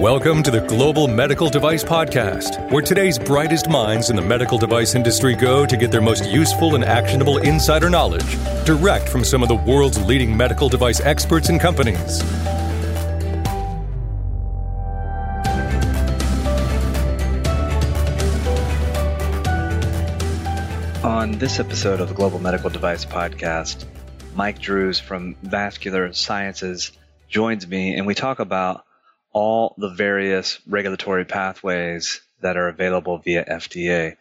Welcome to the Global Medical Device Podcast, where today's brightest minds in the medical device industry go to get their most useful and actionable insider knowledge direct from some of the world's leading medical device experts and companies. On this episode of the Global Medical Device Podcast, Mike Drues from Vascular Sciences joins me and we talk about all the various regulatory pathways that are available via FDA.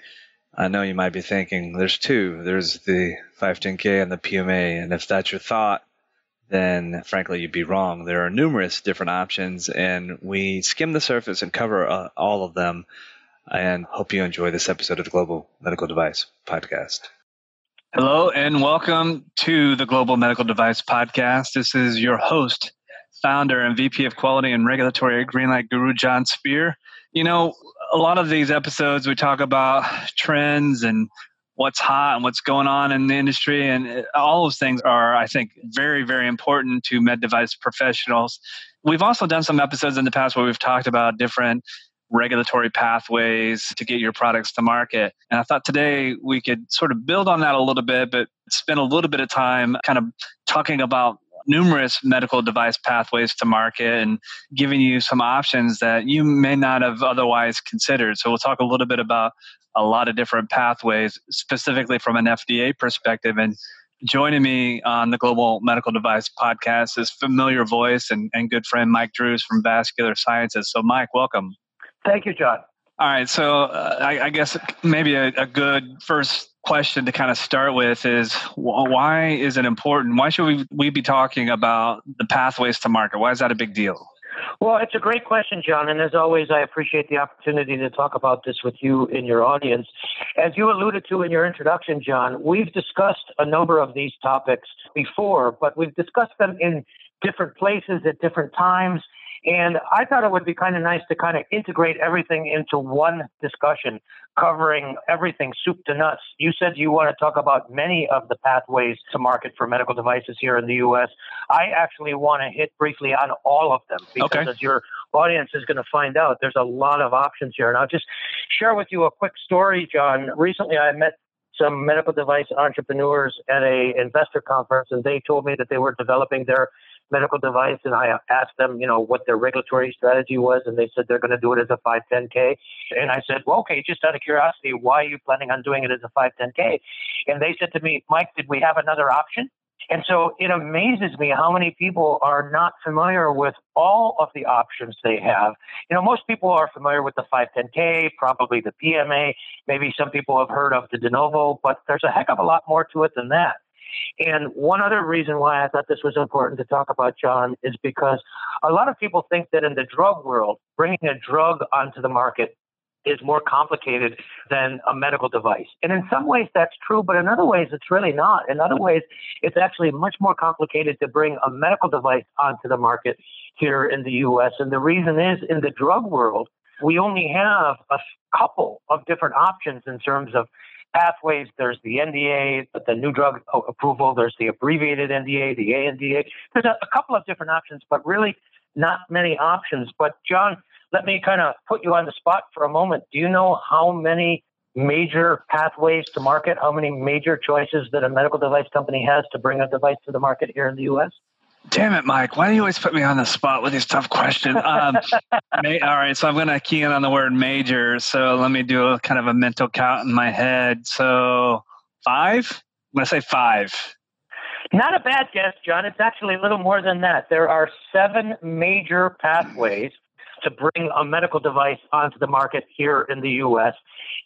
I know you might be thinking there's two. There's the 510K and the PMA. And if that's your thought, then frankly, you'd be wrong. There are numerous different options, and we skim the surface and cover uh, all of them. And hope you enjoy this episode of the Global Medical Device Podcast. Hello, and welcome to the Global Medical Device Podcast. This is your host, founder and VP of Quality and Regulatory at Greenlight Guru, Jon Speer. You know, a lot of these episodes we talk about trends and what's hot and what's going on in the industry, and all those things are, I think, very, very important to med device professionals. We've also done some episodes in the past where we've talked about different regulatory pathways to get your products to market. And I thought today we could sort of build on that a little bit, but spend a little bit of time kind of talking about numerous medical device pathways to market and giving you some options that you may not have otherwise considered. So we'll talk a little bit about a lot of different pathways, specifically from an FDA perspective. And joining me on the Global Medical Device podcast is familiar voice and, and good friend Mike Drues from Vascular Sciences. So, Mike, welcome. Thank you, John. All right. So, uh, I, I, guess maybe a, a good first question to kind of start with is why is it important? Why should we, we be talking about the pathways to market? Why is that a big deal? Well, it's a great question, John. And as always, I appreciate the opportunity to talk about this with you in your audience. As you alluded to in your introduction, John, we've discussed a number of these topics before, but we've discussed them in different places at different times and I thought it would be kind of nice to kind of integrate everything into one discussion, covering everything soup to nuts. You said you want to talk about many of the pathways to market for medical devices here in the U.S. I actually want to hit briefly on all of them because okay. as your audience is going to find out, there's a lot of options here. And I'll just share with you a quick story, John. Recently, I met some medical device entrepreneurs at a investor conference, and they told me that they were developing their medical device, and I asked them, you know, what their regulatory strategy was, and they said they're going to do it as a 510K. And I said, well, okay, just out of curiosity, why are you planning on doing it as a 510K? And they said to me, Mike, did we have another option? And so it amazes me how many people are not familiar with all of the options they have. You know, most people are familiar with the 510K, probably the PMA, maybe some people have heard of the de novo, but there's a heck of a lot more to it than that. And one other reason why I thought this was important to talk about, John, is because a lot of people think that in the drug world, bringing a drug onto the market is more complicated than a medical device. And in some ways that's true, but in other ways it's really not. In other ways, it's actually much more complicated to bring a medical device onto the market here in the US. And the reason is in the drug world, we only have a couple of different options in terms of pathways. There's the NDA, the new drug approval. There's the abbreviated NDA, the ANDA. There's a, a couple of different options, but really not many options. But John, let me kind of put you on the spot for a moment. Do you know how many major pathways to market, how many major choices that a medical device company has to bring a device to the market here in the U.S.? Damn it, Mike. Why do you always put me on the spot with these tough questions? Um, may, all right, so I'm going to key in on the word major. So let me do a kind of a mental count in my head. So five? I'm going to say five. Not a bad guess, John. It's actually a little more than that. There are seven major pathways to bring a medical device onto the market here in the U.S.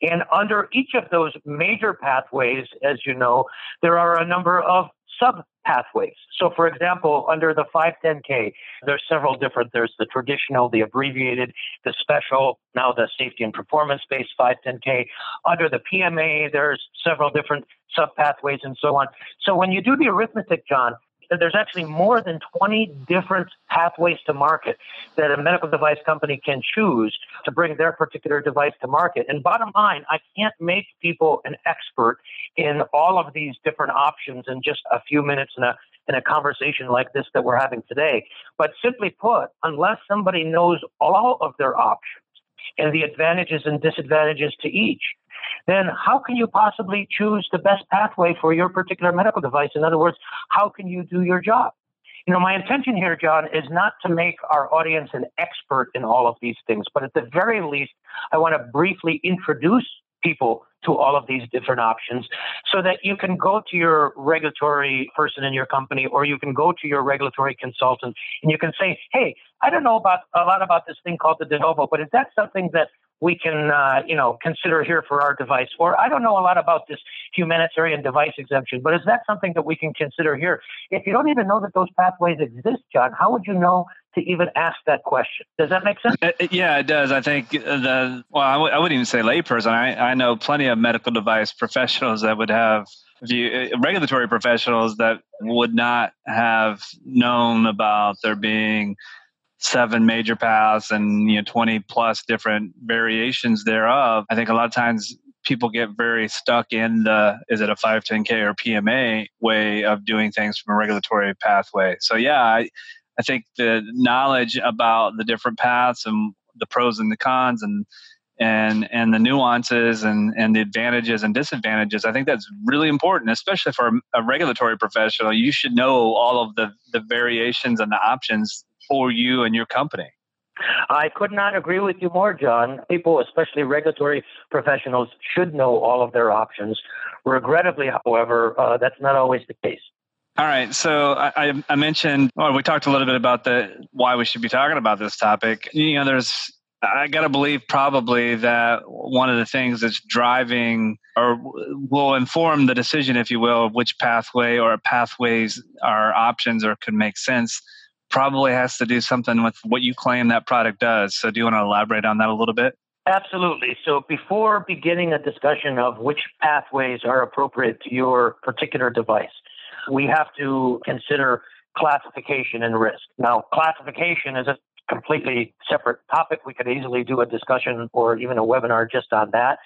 And under each of those major pathways, as you know, there are a number of sub pathways. So, for example, under the 510K, there's several different. There's the traditional, the abbreviated, the special, now the safety and performance based 510K. Under the PMA, there's several different sub pathways and so on. So, when you do the arithmetic, John, there's actually more than 20 different pathways to market that a medical device company can choose to bring their particular device to market. And bottom line, I can't make people an expert in all of these different options in just a few minutes and a in a conversation like this that we're having today. But simply put, unless somebody knows all of their options and the advantages and disadvantages to each, then how can you possibly choose the best pathway for your particular medical device? In other words, how can you do your job? You know, my intention here, John, is not to make our audience an expert in all of these things, but at the very least, I want to briefly introduce people to all of these different options so that you can go to your regulatory person in your company or you can go to your regulatory consultant and you can say, hey, I don't know about a lot about this thing called the de novo, but is that something that we can, uh, you know, consider here for our device? Or I don't know a lot about this humanitarian device exemption, but is that something that we can consider here? If you don't even know that those pathways exist, John, how would you know to even ask that question? Does that make sense? Uh, yeah, it does. I think the well, I w- I wouldn't even say layperson. I, I know plenty of medical device professionals that would have view, uh, regulatory professionals that would not have known about there being seven major paths and you know 20 plus different variations thereof i think a lot of times people get very stuck in the is it a 510k or pma way of doing things from a regulatory pathway so yeah i, I think the knowledge about the different paths and the pros and the cons and and and the nuances and and the advantages and disadvantages i think that's really important especially for a regulatory professional you should know all of the the variations and the options for you and your company. I could not agree with you more, John. People, especially regulatory professionals, should know all of their options. Regrettably, however, uh, that's not always the case. All right. So I, I mentioned, well, we talked a little bit about the why we should be talking about this topic. You know, there's I got to believe probably that one of the things that's driving or will inform the decision, if you will, of which pathway or pathways are options or could make sense probably has to do something with what you claim that product does. So, do you want to elaborate on that a little bit? Absolutely. So, before beginning a discussion of which pathways are appropriate to your particular device, we have to consider classification and risk. Now, classification is a completely separate topic. We could easily do a discussion or even a webinar just on that.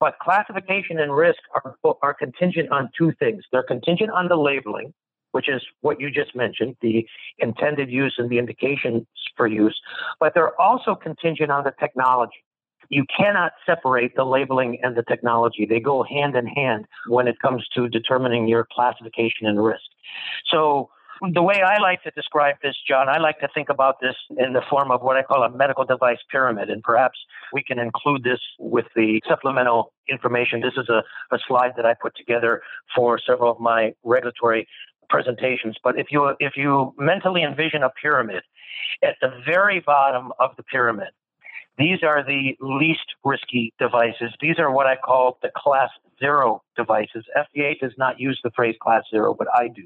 But classification and risk are, are contingent on two things. They're contingent on the labeling, which is what you just mentioned, the intended use and the indications for use, but they're also contingent on the technology. You cannot separate the labeling and the technology. They go hand in hand when it comes to determining your classification and risk. So, the way I like to describe this, John, I like to think about this in the form of what I call a medical device pyramid. And perhaps we can include this with the supplemental information. This is a, a slide that I put together for several of my regulatory presentations. But if you if you mentally envision a pyramid, at the very bottom of the pyramid, these are the least risky devices. These are what I call the class zero devices. FDA does not use the phrase class zero, but I do.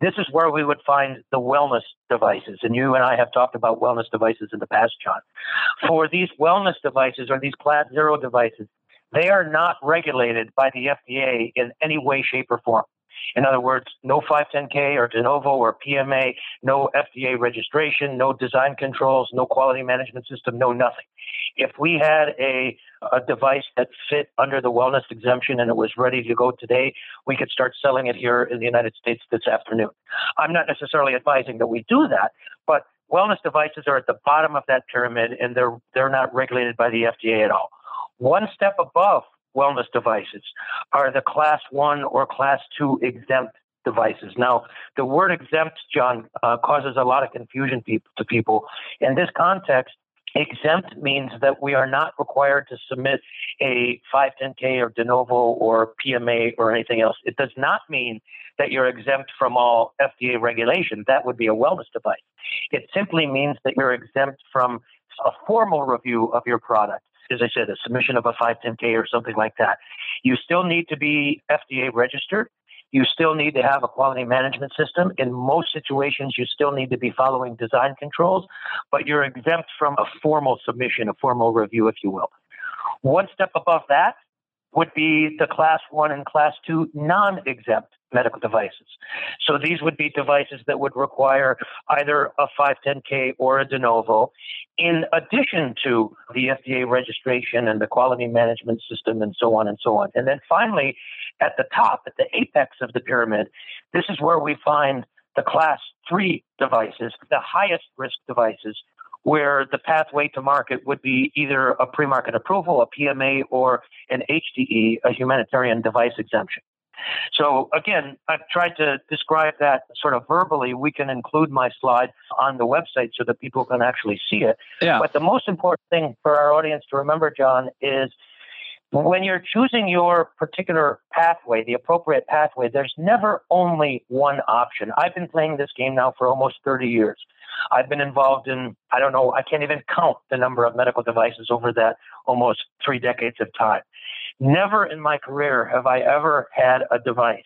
This is where we would find the wellness devices. And you and I have talked about wellness devices in the past, John. For these wellness devices or these class zero devices, they are not regulated by the FDA in any way, shape, or form. In other words, no 510K or de novo or PMA, no FDA registration, no design controls, no quality management system, no nothing. If we had a, a device that fit under the wellness exemption and it was ready to go today, we could start selling it here in the United States this afternoon. I'm not necessarily advising that we do that, but wellness devices are at the bottom of that pyramid and they're they're not regulated by the FDA at all. One step above wellness devices are the class one or class two exempt devices. Now, the word exempt, John, uh, causes a lot of confusion to people. In this context, exempt means that we are not required to submit a 510K or de novo or PMA or anything else. It does not mean that you're exempt from all FDA regulation. That would be a wellness device. It simply means that you're exempt from a formal review of your product as I said, a submission of a 510K or something like that. You still need to be FDA registered. You still need to have a quality management system. In most situations, you still need to be following design controls, but you're exempt from a formal submission, a formal review, if you will. One step above that would be the class one and class two non exempt medical devices. So these would be devices that would require either a 510K or a de novo, in addition to the FDA registration and the quality management system and so on and so on. And then finally, at the top, at the apex of the pyramid, this is where we find the class three devices, the highest risk devices, where the pathway to market would be either a pre market approval, a PMA, or an HDE, a humanitarian device exemption. So again, I've tried to describe that sort of verbally. We can include my slide on the website so that people can actually see it. Yeah. But the most important thing for our audience to remember, John, is when you're choosing your particular pathway, the appropriate pathway, there's never only one option. I've been playing this game now for almost 30 years. I've been involved in, I don't know, I can't even count the number of medical devices over that almost three decades of time. Never in my career have I ever had a device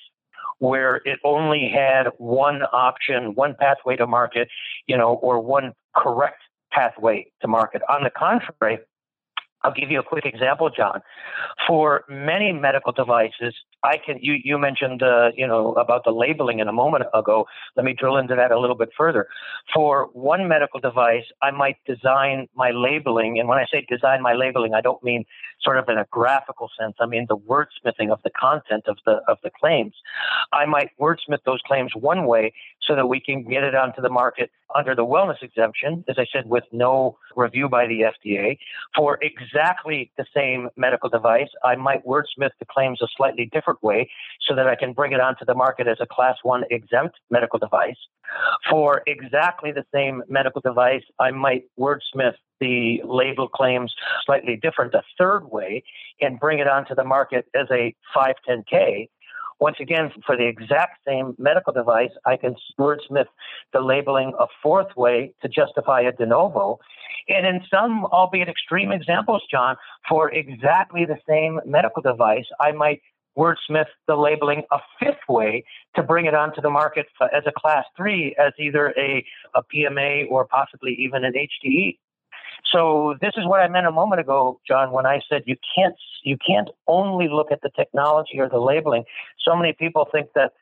where it only had one option, one pathway to market, you know, or one correct pathway to market. On the contrary, I'll give you a quick example, John. For many medical devices, I can. You you mentioned uh, you know about the labeling in a moment ago. Let me drill into that a little bit further. For one medical device, I might design my labeling, and when I say design my labeling, I don't mean sort of in a graphical sense. I mean the wordsmithing of the content of the of the claims. I might wordsmith those claims one way so that we can get it onto the market under the wellness exemption, as I said, with no review by the FDA. For exactly the same medical device, I might wordsmith the claims a slightly different way so that I can bring it onto the market as a class one exempt medical device. For exactly the same medical device, I might wordsmith the label claims slightly different a third way and bring it onto the market as a 510K once again, for the exact same medical device, I can wordsmith the labeling a fourth way to justify a de novo. And in some, albeit extreme examples, John, for exactly the same medical device, I might wordsmith the labeling a fifth way to bring it onto the market as a class three, as either a, a PMA or possibly even an HDE. So this is what I meant a moment ago, John, when I said you can't you can't only look at the technology or the labeling. So many people think that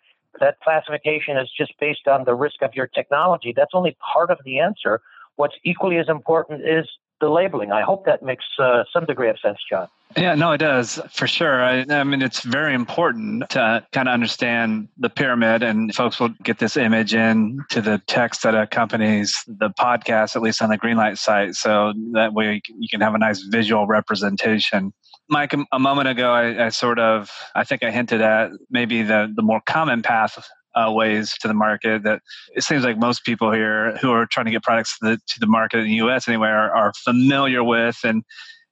that classification is just based on the risk of your technology. That's only part of the answer. What's equally as important is the labeling. I hope that makes uh, some degree of sense, John. Yeah, no, it does for sure. I, I, mean, it's very important to kind of understand the pyramid, and folks will get this image in to the text that accompanies the podcast, at least on the Greenlight site, so that way you can have a nice visual representation. Mike, a moment ago, I, I sort of, I think I hinted at maybe the the more common path uh, ways to the market that it seems like most people here who are trying to get products to the, to the market in the U.S. anyway are, are familiar with and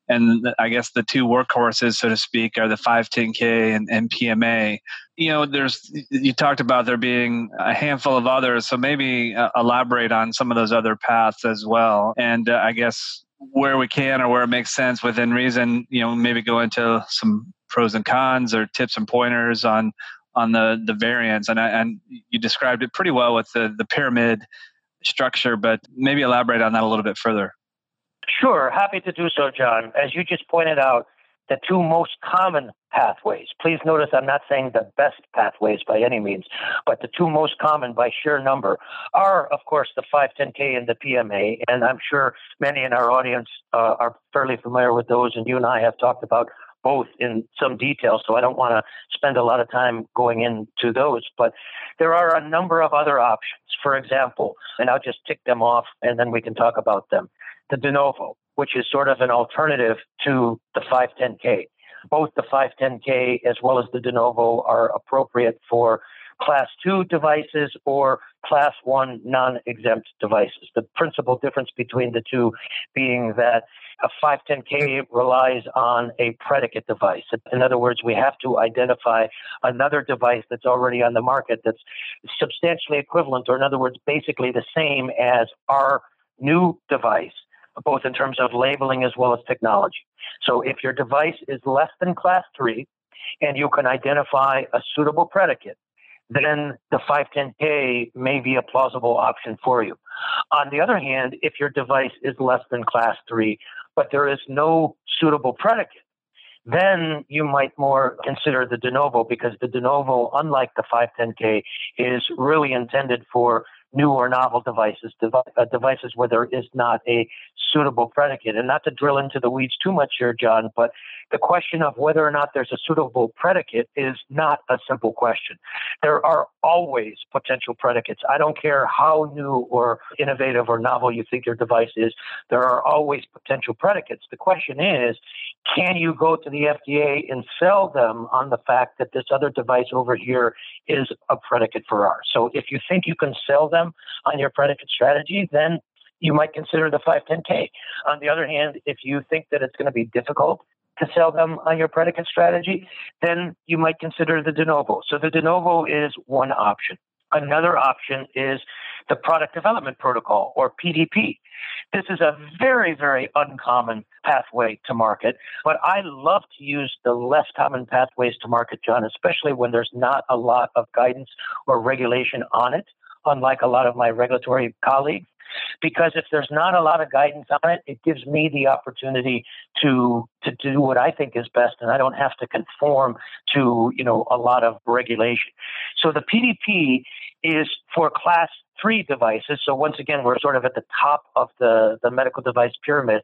and I guess the two workhorses, so to speak, are the 510K and, and PMA. You know, there's you talked about there being a handful of others, so maybe uh, elaborate on some of those other paths as well. And uh, I guess where we can or where it makes sense within reason, you know, maybe go into some pros and cons or tips and pointers on on the the variants, and I, and you described it pretty well with the the pyramid structure, but maybe elaborate on that a little bit further. Sure, happy to do so, John. As you just pointed out, the two most common pathways. Please notice I'm not saying the best pathways by any means, but the two most common by sheer number are, of course, the 510K and the PMA. And I'm sure many in our audience uh, are fairly familiar with those, and you and I have talked about both in some detail, so I don't want to spend a lot of time going into those. But there are a number of other options. For example, and I'll just tick them off and then we can talk about them. The de novo, which is sort of an alternative to the 510K. Both the 510K as well as the de novo are appropriate for class two devices or class one non exempt devices. The principal difference between the two being that a 510K relies on a predicate device. In other words, we have to identify another device that's already on the market that's substantially equivalent, or in other words, basically the same as our new device, both in terms of labeling as well as technology. So if your device is less than class three and you can identify a suitable predicate, then the 510K may be a plausible option for you. On the other hand, if your device is less than class three, but there is no suitable predicate, then you might more consider the de novo because the de novo, unlike the 510K, is really intended for new or novel devices, devi- uh, devices where there is not a suitable predicate. And not to drill into the weeds too much here, John, but the question of whether or not there's a suitable predicate is not a simple question. There are always potential predicates. I don't care how new or innovative or novel you think your device is, there are always potential predicates. The question is, can you go to the FDA and sell them on the fact that this other device over here is a predicate for ours? So if you think you can sell them on your predicate strategy, then you might consider the 510K. On the other hand, if you think that it's going to be difficult to sell them on your predicate strategy, then you might consider the de novo. So the de novo is one option. Another option is the product development protocol or PDP. This is a very, very uncommon pathway to market, but I love to use the less common pathways to market, John, especially when there's not a lot of guidance or regulation on it, unlike a lot of my regulatory colleagues because if there's not a lot of guidance on it, it gives me the opportunity to to do what I think is best, and I don't have to conform to you know a lot of regulation. So the PDP is for class three devices. So once again, we're sort of at the top of the, the medical device pyramid.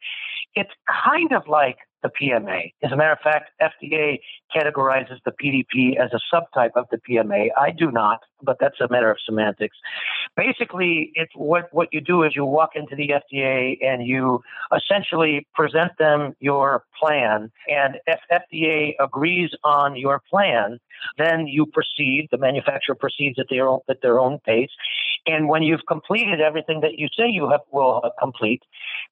It's kind of like the PMA. As a matter of fact, FDA categorizes the PDP as a subtype of the PMA. I do not, but that's a matter of semantics. Basically, it's what, what you do is you walk into the FDA and you essentially present them your plan. And if FDA agrees on your plan, then you proceed, the manufacturer proceeds at their own, at their own pace. And when you've completed everything that you say you have, will complete,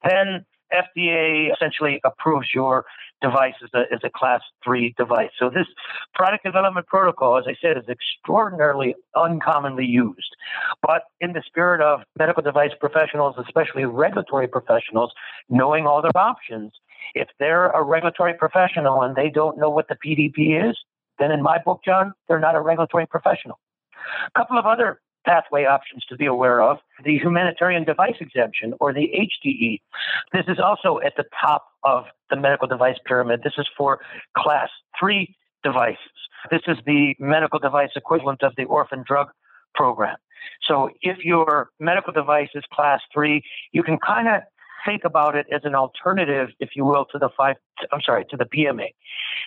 then FDA essentially approves your device as a, as a class three device. So this product development protocol, as I said, is extraordinarily uncommonly used. But in the spirit of medical device professionals, especially regulatory professionals, knowing all their options, if they're a regulatory professional and they don't know what the PDP is, then in my book, John, they're not a regulatory professional. A couple of other pathway options to be aware of the humanitarian device exemption or the HDE. This is also at the top of the medical device pyramid. This is for class three devices. This is the medical device equivalent of the orphan drug program. So if your medical device is class three, you can kind of think about it as an alternative, if you will, to the five, I'm sorry, to the PMA.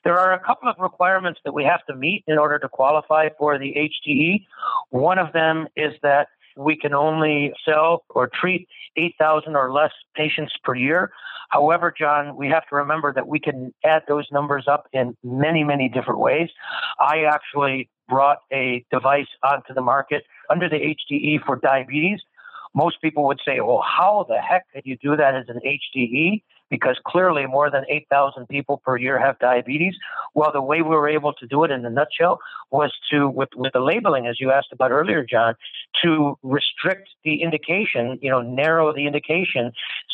There are a couple of requirements that we have to meet in order to qualify for the HDE. One of them is that we can only sell or treat 8,000 or less patients per year. However, John, we have to remember that we can add those numbers up in many, many different ways. I actually brought a device onto the market under the HDE for diabetes most people would say, well, how the heck could you do that as an HDE? Because clearly more than 8,000 people per year have diabetes. Well, the way we were able to do it in a nutshell was to, with, with the labeling, as you asked about earlier, John, to restrict the indication, you know, narrow the indication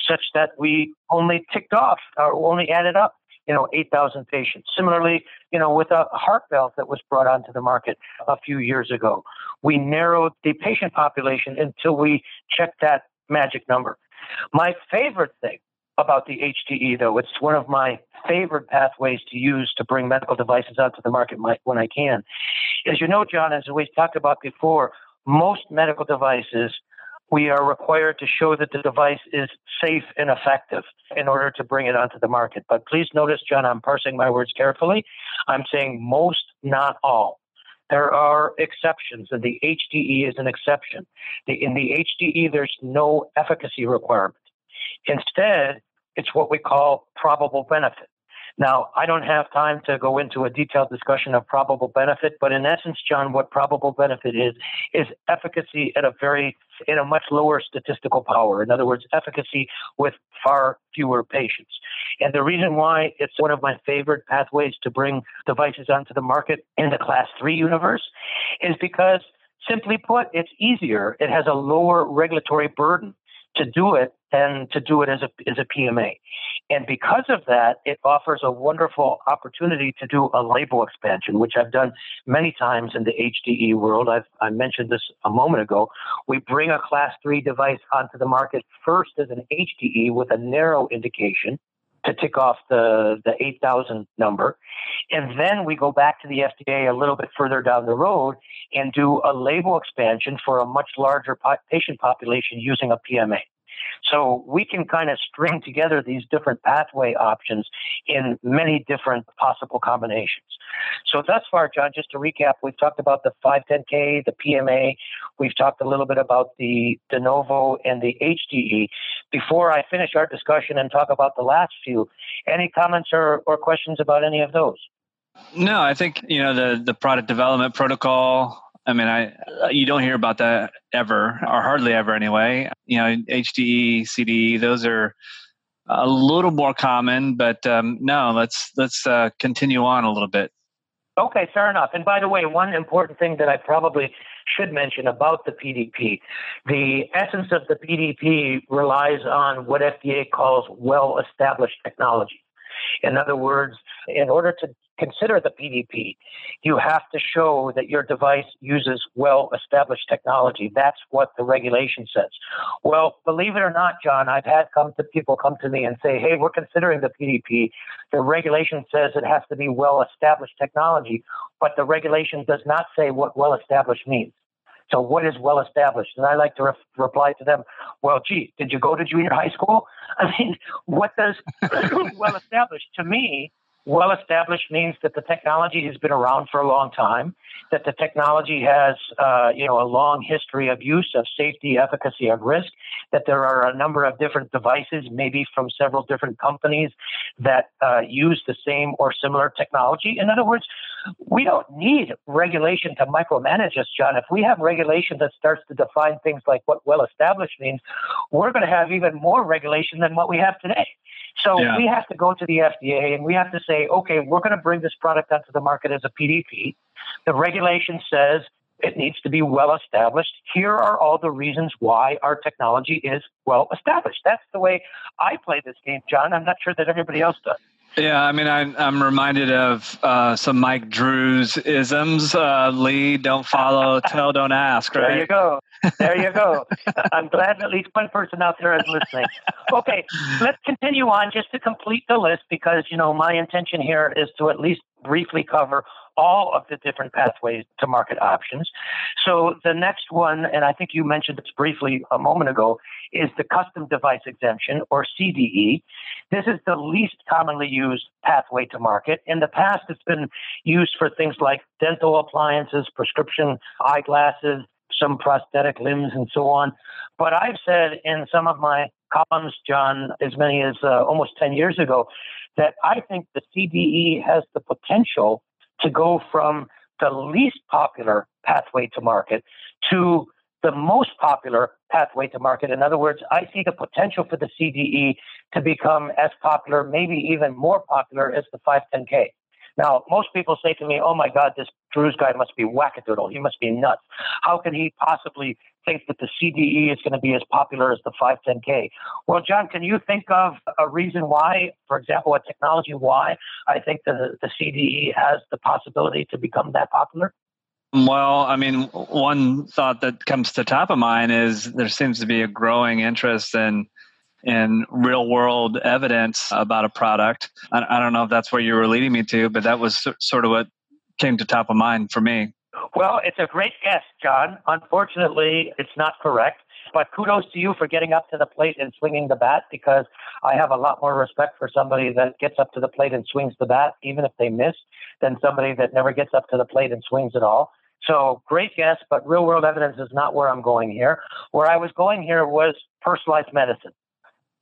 such that we only ticked off or only added up you know, 8,000 patients. Similarly, you know, with a heart valve that was brought onto the market a few years ago, we narrowed the patient population until we checked that magic number. My favorite thing about the HDE, though, it's one of my favorite pathways to use to bring medical devices onto the market when I can. As you know, John, as we've talked about before, most medical devices we are required to show that the device is safe and effective in order to bring it onto the market. But please notice, John, I'm parsing my words carefully. I'm saying most, not all. There are exceptions, and the HDE is an exception. in the HDE, there's no efficacy requirement. Instead, it's what we call probable benefit. Now, I don't have time to go into a detailed discussion of probable benefit, but in essence, John, what probable benefit is, is efficacy at a very, in a much lower statistical power. In other words, efficacy with far fewer patients. And the reason why it's one of my favorite pathways to bring devices onto the market in the class three universe is because simply put, it's easier. It has a lower regulatory burden to do it and to do it as a, as a PMA. And because of that, it offers a wonderful opportunity to do a label expansion, which I've done many times in the HDE world. I've, I mentioned this a moment ago. We bring a class three device onto the market first as an HDE with a narrow indication to tick off the, the 8,000 number. And then we go back to the FDA a little bit further down the road and do a label expansion for a much larger po- patient population using a PMA. So we can kind of string together these different pathway options in many different possible combinations. So thus far, John, just to recap, we've talked about the 510K, the PMA. We've talked a little bit about the de novo and the HDE. Before I finish our discussion and talk about the last few, any comments or, or questions about any of those? No, I think you know the the product development protocol I mean, I you don't hear about that ever, or hardly ever anyway. You know, HDE, CDE, those are a little more common, but um, no, let's let's uh, continue on a little bit. Okay, fair enough. And by the way, one important thing that I probably should mention about the PDP, the essence of the PDP relies on what FDA calls well-established technology. In other words, in order to consider the PDP, you have to show that your device uses well established technology. That's what the regulation says. Well, believe it or not, John, I've had come to people come to me and say, hey, we're considering the PDP. The regulation says it has to be well established technology, but the regulation does not say what well established means. So, what is well established? And I like to re- reply to them, well, gee, did you go to junior high school? I mean, what does well established to me well established means that the technology has been around for a long time, that the technology has, uh, you know, a long history of use, of safety, efficacy, of risk, that there are a number of different devices, maybe from several different companies that uh, use the same or similar technology. In other words, we don't need regulation to micromanage us, John. If we have regulation that starts to define things like what well established means, we're going to have even more regulation than what we have today. So yeah. we have to go to the FDA and we have to say, okay, we're going to bring this product onto the market as a PDP. The regulation says it needs to be well established. Here are all the reasons why our technology is well established. That's the way I play this game, John. I'm not sure that everybody else does. Yeah, I mean, I'm, I'm reminded of uh, some Mike Drues isms. Uh, lead, don't follow, tell, don't ask, right? There you go. There you go. I'm glad at least one person out there is listening. Okay, let's continue on just to complete the list because, you know, my intention here is to at least briefly cover all of the different pathways to market options. So the next one, and I think you mentioned this briefly a moment ago, is the custom device exemption or CDE. This is the least commonly used pathway to market. In the past, it's been used for things like dental appliances, prescription eyeglasses, some prosthetic limbs, and so on. But I've said in some of my columns, John, as many as uh, almost 10 years ago, that I think the CDE has the potential to go from the least popular pathway to market to the most popular pathway to market. In other words, I see the potential for the CDE to become as popular, maybe even more popular as the 510K. Now, most people say to me, oh my God, this Drues guy must be wackadoodle. He must be nuts. How can he possibly think that the CDE is going to be as popular as the 510K? Well, John, can you think of a reason why, for example, a technology why I think the, the CDE has the possibility to become that popular? Well, I mean, one thought that comes to top of mind is there seems to be a growing interest in in real world evidence about a product. I, I, don't know if that's where you were leading me to, but that was sort of what came to top of mind for me. Well, it's a great guess, John. Unfortunately, it's not correct. But kudos to you for getting up to the plate and swinging the bat because I have a lot more respect for somebody that gets up to the plate and swings the bat, even if they miss, than somebody that never gets up to the plate and swings at all. So great guess, but real world evidence is not where I'm going here. Where I was going here was personalized medicine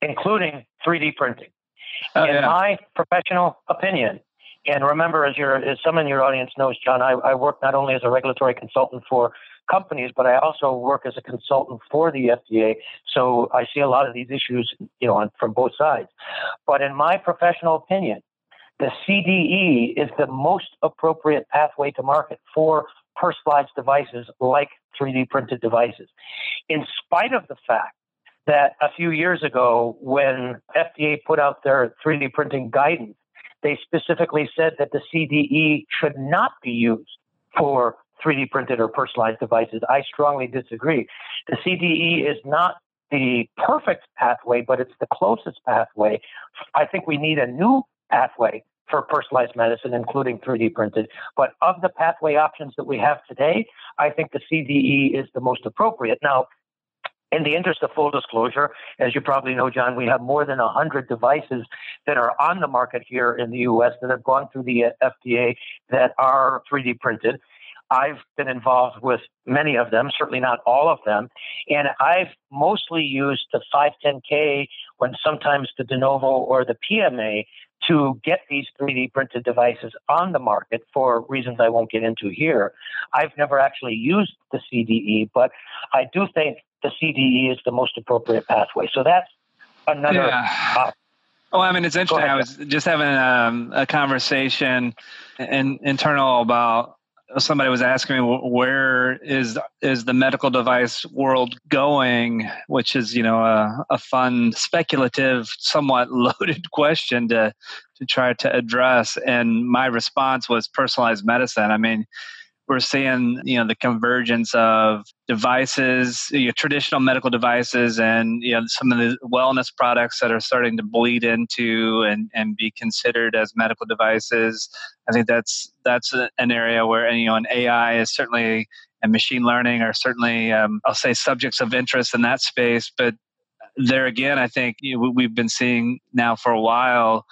including 3D printing. Oh, in yeah. my professional opinion, and remember, as, your, as some in your audience knows, John, I, I work not only as a regulatory consultant for companies, but I also work as a consultant for the FDA. So I see a lot of these issues, you know, on, from both sides. But in my professional opinion, the CDE is the most appropriate pathway to market for personalized devices like 3D printed devices. In spite of the fact that a few years ago, when FDA put out their 3D printing guidance, they specifically said that the CDE should not be used for 3D printed or personalized devices. I strongly disagree. The CDE is not the perfect pathway, but it's the closest pathway. I think we need a new pathway for personalized medicine, including 3D printed. But of the pathway options that we have today, I think the CDE is the most appropriate. Now, in the interest of full disclosure, as you probably know, John, we have more than 100 devices that are on the market here in the US that have gone through the uh, FDA that are 3D printed. I've been involved with many of them, certainly not all of them. And I've mostly used the 510K when sometimes the de novo or the PMA to get these 3D printed devices on the market for reasons I won't get into here. I've never actually used the CDE, but I do think the CDE is the most appropriate pathway. So that's another. Yeah. Uh, well, I mean, it's interesting. I was just having um, a conversation in, internal about somebody was asking me where is is the medical device world going? Which is you know a, a fun speculative somewhat loaded question to to try to address. And my response was personalized medicine. I mean we're seeing you know the convergence of devices you know, traditional medical devices and you know some of the wellness products that are starting to bleed into and, and be considered as medical devices. I think that's that's an area where you know an ai is certainly and machine learning are certainly um, i'll say subjects of interest in that space. But there again i think you know, we've been seeing now for a while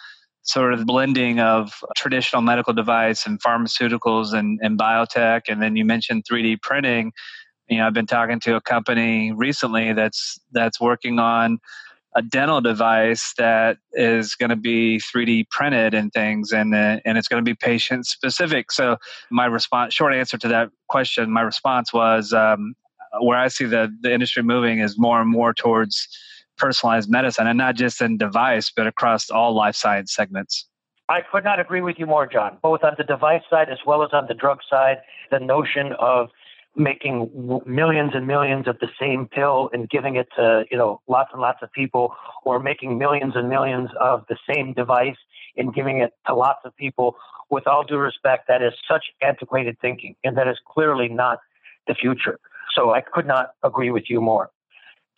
sort of blending of traditional medical device and pharmaceuticals and, and biotech. And then you mentioned 3D printing. You know, I've been talking to a company recently that's that's working on a dental device that is going to be 3D printed and things, and uh, and it's going to be patient specific. So my response, short answer to that question, my response was um, where I see the the industry moving is more and more towards personalized medicine and not just in device, but across all life science segments. I could not agree with you more, John, both on the device side as well as on the drug side. The notion of making millions and millions of the same pill and giving it to you know lots and lots of people or making millions and millions of the same device and giving it to lots of people with all due respect that is such antiquated thinking and that is clearly not the future so i could not agree with you more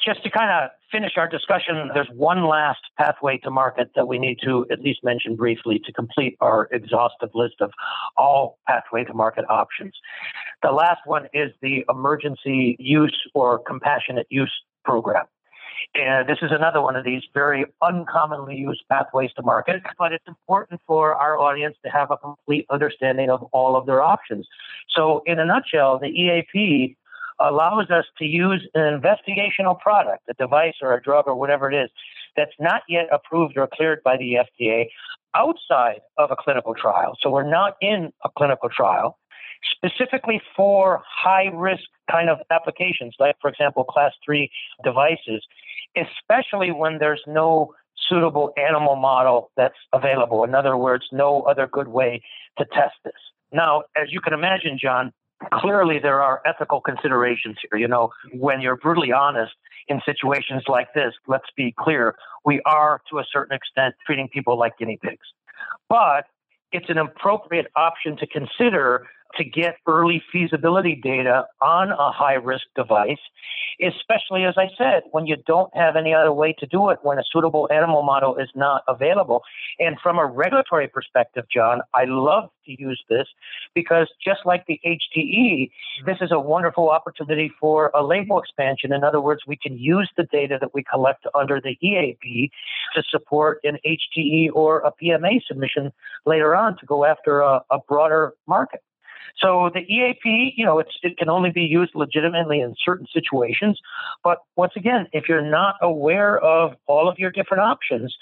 just to kind of finish our discussion, there's one last pathway to market that we need to at least mention briefly to complete our exhaustive list of all pathway to market options. The last one is the emergency use or compassionate use program. And this is another one of these very uncommonly used pathways to market, but it's important for our audience to have a complete understanding of all of their options. So, in a nutshell, the EAP allows us to use an investigational product, a device or a drug or whatever it is, that's not yet approved or cleared by the FDA outside of a clinical trial. So we're not in a clinical trial specifically for high risk kind of applications, like, for example, class three devices, especially when there's no suitable animal model that's available. In other words, no other good way to test this. Now, as you can imagine, John, clearly there are ethical considerations here. You know, when you're brutally honest in situations like this, let's be clear, we are to a certain extent treating people like guinea pigs. But it's an appropriate option to consider to get early feasibility data on a high risk device, especially as I said, when you don't have any other way to do it, when a suitable animal model is not available. And from a regulatory perspective, John, I love to use this because just like the HDE, mm-hmm. this is a wonderful opportunity for a label expansion. In other words, we can use the data that we collect under the EAP to support an HDE or a PMA submission later on to go after a, a broader market. So the EAP, you know, it can only be used legitimately in certain situations. But once again, if you're not aware of all of your different options,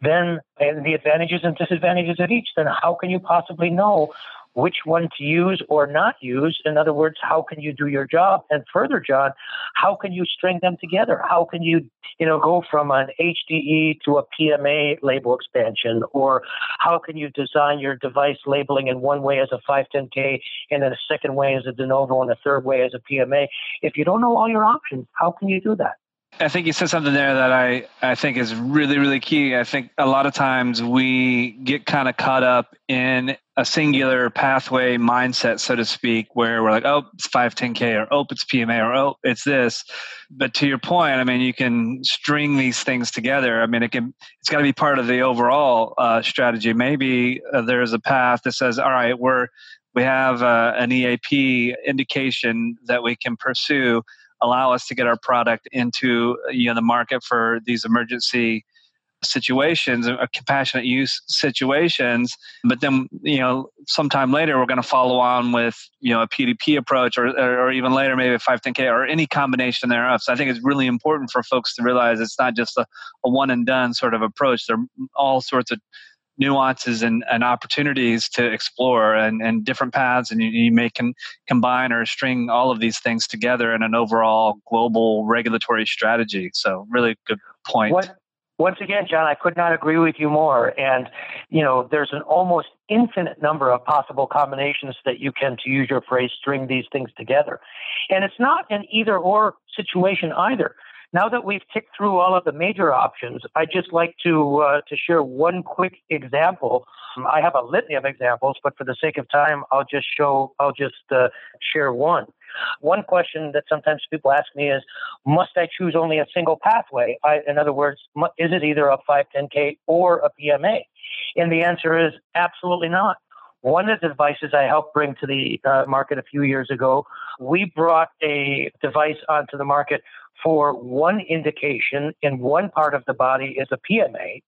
then and the advantages and disadvantages of each, then how can you possibly know which one to use or not use. In other words, how can you do your job? And further, John, how can you string them together? How can you, you know, go from an HDE to a PMA label expansion? Or how can you design your device labeling in one way as a 510K and then a second way as a de novo and a third way as a PMA? If you don't know all your options, how can you do that? I think you said something there that I, I think is really, really key. I think a lot of times we get kind of caught up in a singular pathway mindset, so to speak, where we're like, oh, it's 510K or oh, it's PMA or oh, it's this. But to your point, I mean, you can string these things together. I mean, it can, it's got to be part of the overall uh, strategy. Maybe uh, there's a path that says, all right, we're, we have uh, an EAP indication that we can pursue allow us to get our product into you know the market for these emergency situations or uh, compassionate use situations. But then you know sometime later we're going to follow on with you know a pdp approach or, or even later maybe a 510k or any combination thereof. So i think it's really important for folks to realize it's not just a, a one and done sort of approach. There are all sorts of nuances and, and opportunities to explore and, and different paths and you, you may can combine or string all of these things together in an overall global regulatory strategy. So really good point. What, once again Jon i could not agree with you more. And you know there's an almost infinite number of possible combinations that you can to use your phrase string these things together. And it's not an either or situation either now that we've ticked through all of the major options, I'd just like to uh, to share one quick example. I have a litany of examples, but for the sake of time, I'll just show I'll just uh, share one. One question that sometimes people ask me is, must I choose only a single pathway? I, in other words, is it either a 510K or a PMA? And the answer is absolutely not. One of the devices I helped bring to the uh, market a few years ago, we brought a device onto the market for one indication in one part of the body is a PMA.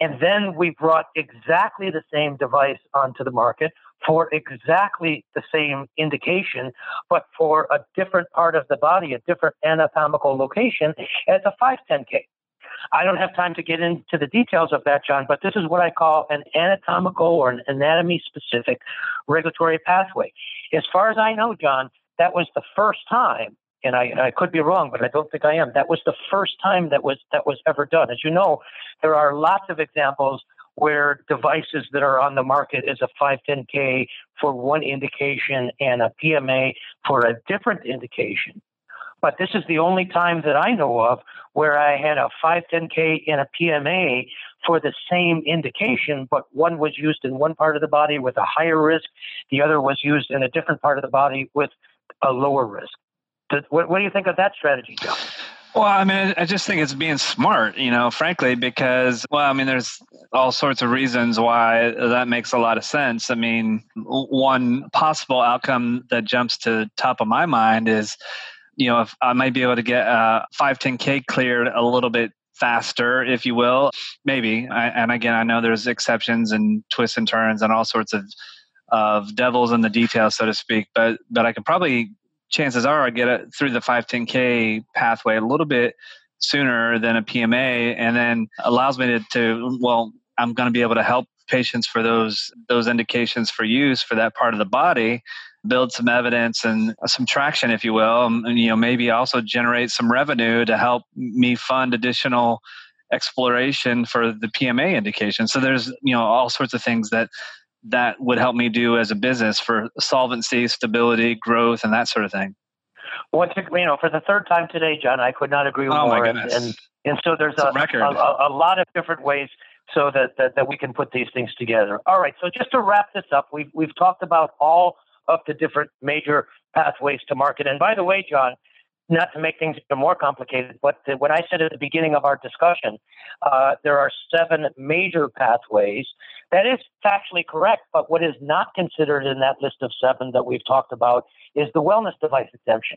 And then we brought exactly the same device onto the market for exactly the same indication, but for a different part of the body, a different anatomical location as a 510K. I don't have time to get into the details of that, Jon, but this is what I call an anatomical or an anatomy specific regulatory pathway. As far as I know, Jon, that was the first time and I, I could be wrong, but I don't think I am. That was the first time that was that was ever done. As you know, there are lots of examples where devices that are on the market is a 510k for one indication and a PMA for a different indication. But this is the only time that I know of where I had a 510k and a PMA for the same indication, but one was used in one part of the body with a higher risk, the other was used in a different part of the body with a lower risk. What, what do you think of that strategy, Joe? Well, I mean, I just think it's being smart, you know, frankly, because, well, I mean, there's all sorts of reasons why that makes a lot of sense. I mean, one possible outcome that jumps to top of my mind is, you know, if I might be able to get uh, a 510K cleared a little bit faster, if you will, maybe. I, and again, I know there's exceptions and twists and turns and all sorts of of devils in the details, so to speak. But but I could probably chances are I get it through the 510K pathway a little bit sooner than a PMA, and then allows me to, to well, I'm going to be able to help patients for those those indications for use for that part of the body build some evidence and some traction if you will um, and you know maybe also generate some revenue to help me fund additional exploration for the PMA indication. So there's you know all sorts of things that that would help me do as a business for solvency, stability, growth, and that sort of thing. Well, you know, for the third time today, Jon, I could not agree oh more. And, and, and so there's a, a, a, a, lot of different ways so that, that, that we can put these things together. All right. So just to wrap this up, we've, we've talked about all of the different major pathways to market. And by the way, Jon, not to make things even more complicated, but when I said at the beginning of our discussion, uh, there are seven major pathways. That is factually correct, but what is not considered in that list of seven that we've talked about is the wellness device exemption.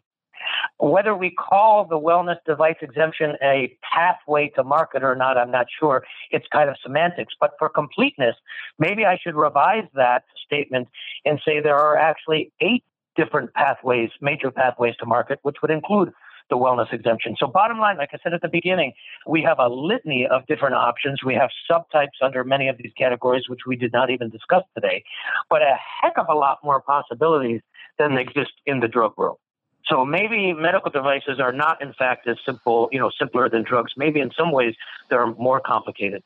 Whether we call the wellness device exemption a pathway to market or not, I'm not sure. It's kind of semantics. But for completeness, maybe I should revise that statement and say there are actually eight different pathways, major pathways to market, which would include the wellness exemption. So, bottom line, like I said at the beginning, we have a litany of different options. We have subtypes under many of these categories, which we did not even discuss today, but a heck of a lot more possibilities than exist in the drug world. So maybe medical devices are not, in fact, as simple, you know, simpler than drugs. Maybe in some ways they're more complicated.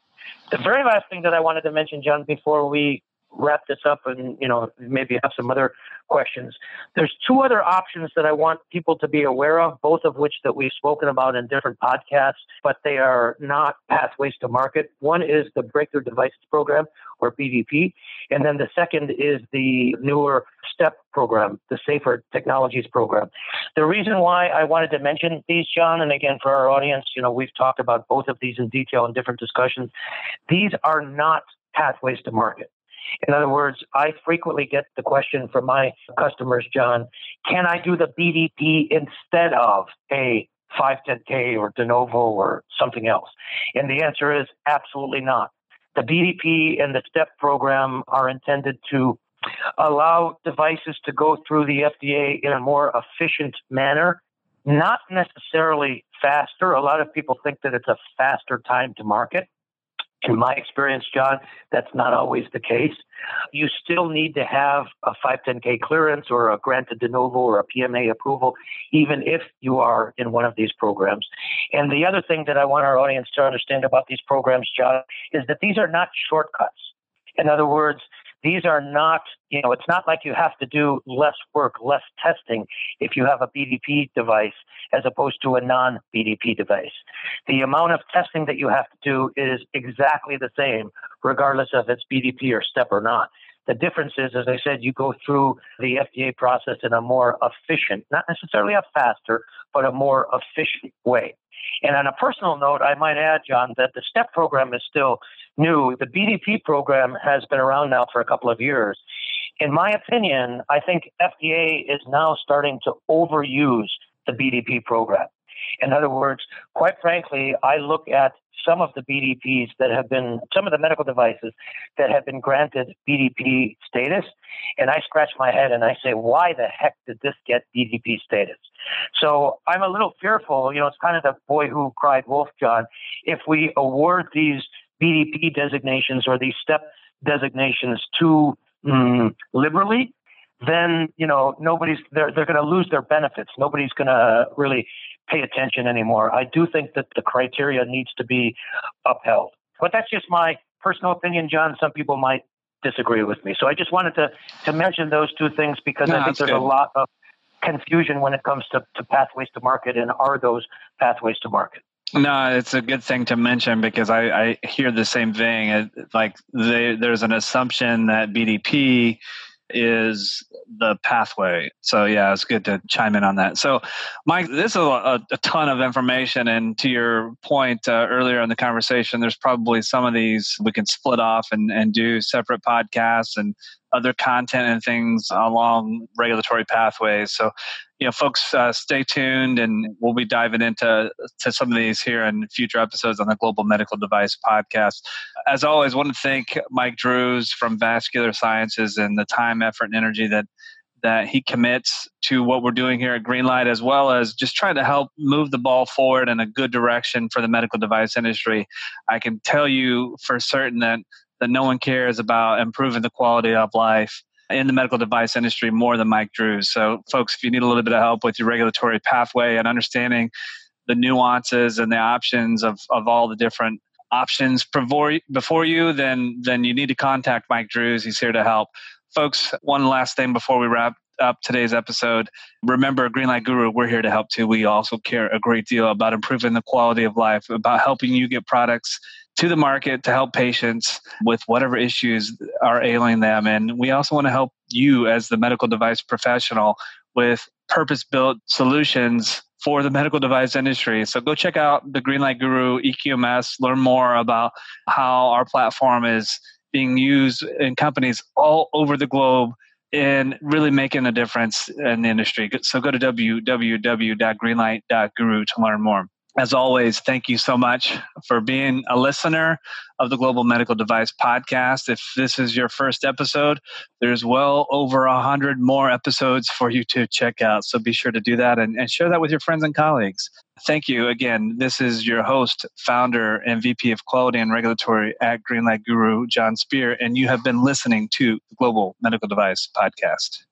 The very last thing that I wanted to mention, Jon, before we wrap this up and you know maybe have some other questions. There's two other options that I want people to be aware of, both of which that we've spoken about in different podcasts, but they are not pathways to market. One is the Breakthrough Devices Program, or BDP, and then the second is the newer STEP program, the Safer Technologies Program. The reason why I wanted to mention these, Jon, and again for our audience, you know, we've talked about both of these in detail in different discussions. These are not pathways to market. In other words, I frequently get the question from my customers, Jon, can I do the BDP instead of a 510K or de novo or something else? And the answer is absolutely not. The BDP and the STEP program are intended to allow devices to go through the FDA in a more efficient manner, not necessarily faster. A lot of people think that it's a faster time to market. In my experience, Jon, that's not always the case. You still need to have a 510K clearance or a granted de novo or a PMA approval, even if you are in one of these programs. And the other thing that I want our audience to understand about these programs, Jon, is that these are not shortcuts. In other words, these are not, you know, it's not like you have to do less work, less testing if you have a BDP device as opposed to a non BDP device. The amount of testing that you have to do is exactly the same, regardless of it's BDP or STEP or not. The difference is, as I said, you go through the FDA process in a more efficient, not necessarily a faster, but a more efficient way. And on a personal note, I might add, Jon, that the STEP program is still new. The BDP program has been around now for a couple of years. In my opinion, I think FDA is now starting to overuse the BDP program. In other words, quite frankly, I look at some of the BDPs that have been, some of the medical devices that have been granted BDP status, and I scratch my head and I say, why the heck did this get BDP status? So I'm a little fearful, you know, it's kind of the boy who cried wolf, Jon. If we award these BDP designations or these step designations too mm, liberally, then you know nobody's they're they're going to lose their benefits. Nobody's going to really pay attention anymore. I do think that the criteria needs to be upheld, but that's just my personal opinion, Jon. Some people might disagree with me, so I just wanted to to mention those two things because no, I think there's good. a lot of confusion when it comes to, to pathways to market and are those pathways to market. No, it's a good thing to mention because I, I hear the same thing. It, like they, there's an assumption that BDP is the pathway. So yeah, it's good to chime in on that. So, Mike, this is a, a ton of information, and to your point uh, earlier in the conversation, there's probably some of these we can split off and, and do separate podcasts and other content and things along regulatory pathways. So, you know, folks, uh, stay tuned, and we'll be diving into to some of these here in future episodes on the Global Medical Device Podcast. As always, I want to thank Mike Drues from Vascular Sciences and the time, effort, and energy that that he commits to what we're doing here at Greenlight, as well as just trying to help move the ball forward in a good direction for the medical device industry. I can tell you for certain that that no one cares about improving the quality of life in the medical device industry more than Mike Drues. So, folks, if you need a little bit of help with your regulatory pathway and understanding the nuances and the options of, of all the different options before, before you, then then you need to contact Mike Drues. He's here to help. Folks, one last thing before we wrap up today's episode. Remember, Greenlight Guru, we're here to help too. We also care a great deal about improving the quality of life, about helping you get products to the market to help patients with whatever issues are ailing them. And we also want to help you as the medical device professional with purpose built solutions for the medical device industry. So go check out the Greenlight Guru EQMS, learn more about how our platform is being used in companies all over the globe and really making a difference in the industry. So go to www.greenlight.guru to learn more. As always, thank you so much for being a listener of the Global Medical Device Podcast. If this is your first episode, there's well over a hundred more episodes for you to check out. So be sure to do that and, and share that with your friends and colleagues. Thank you again. This is your host, founder, and VP of Quality and Regulatory at Greenlight Guru, Jon Speer, and you have been listening to the Global Medical Device Podcast.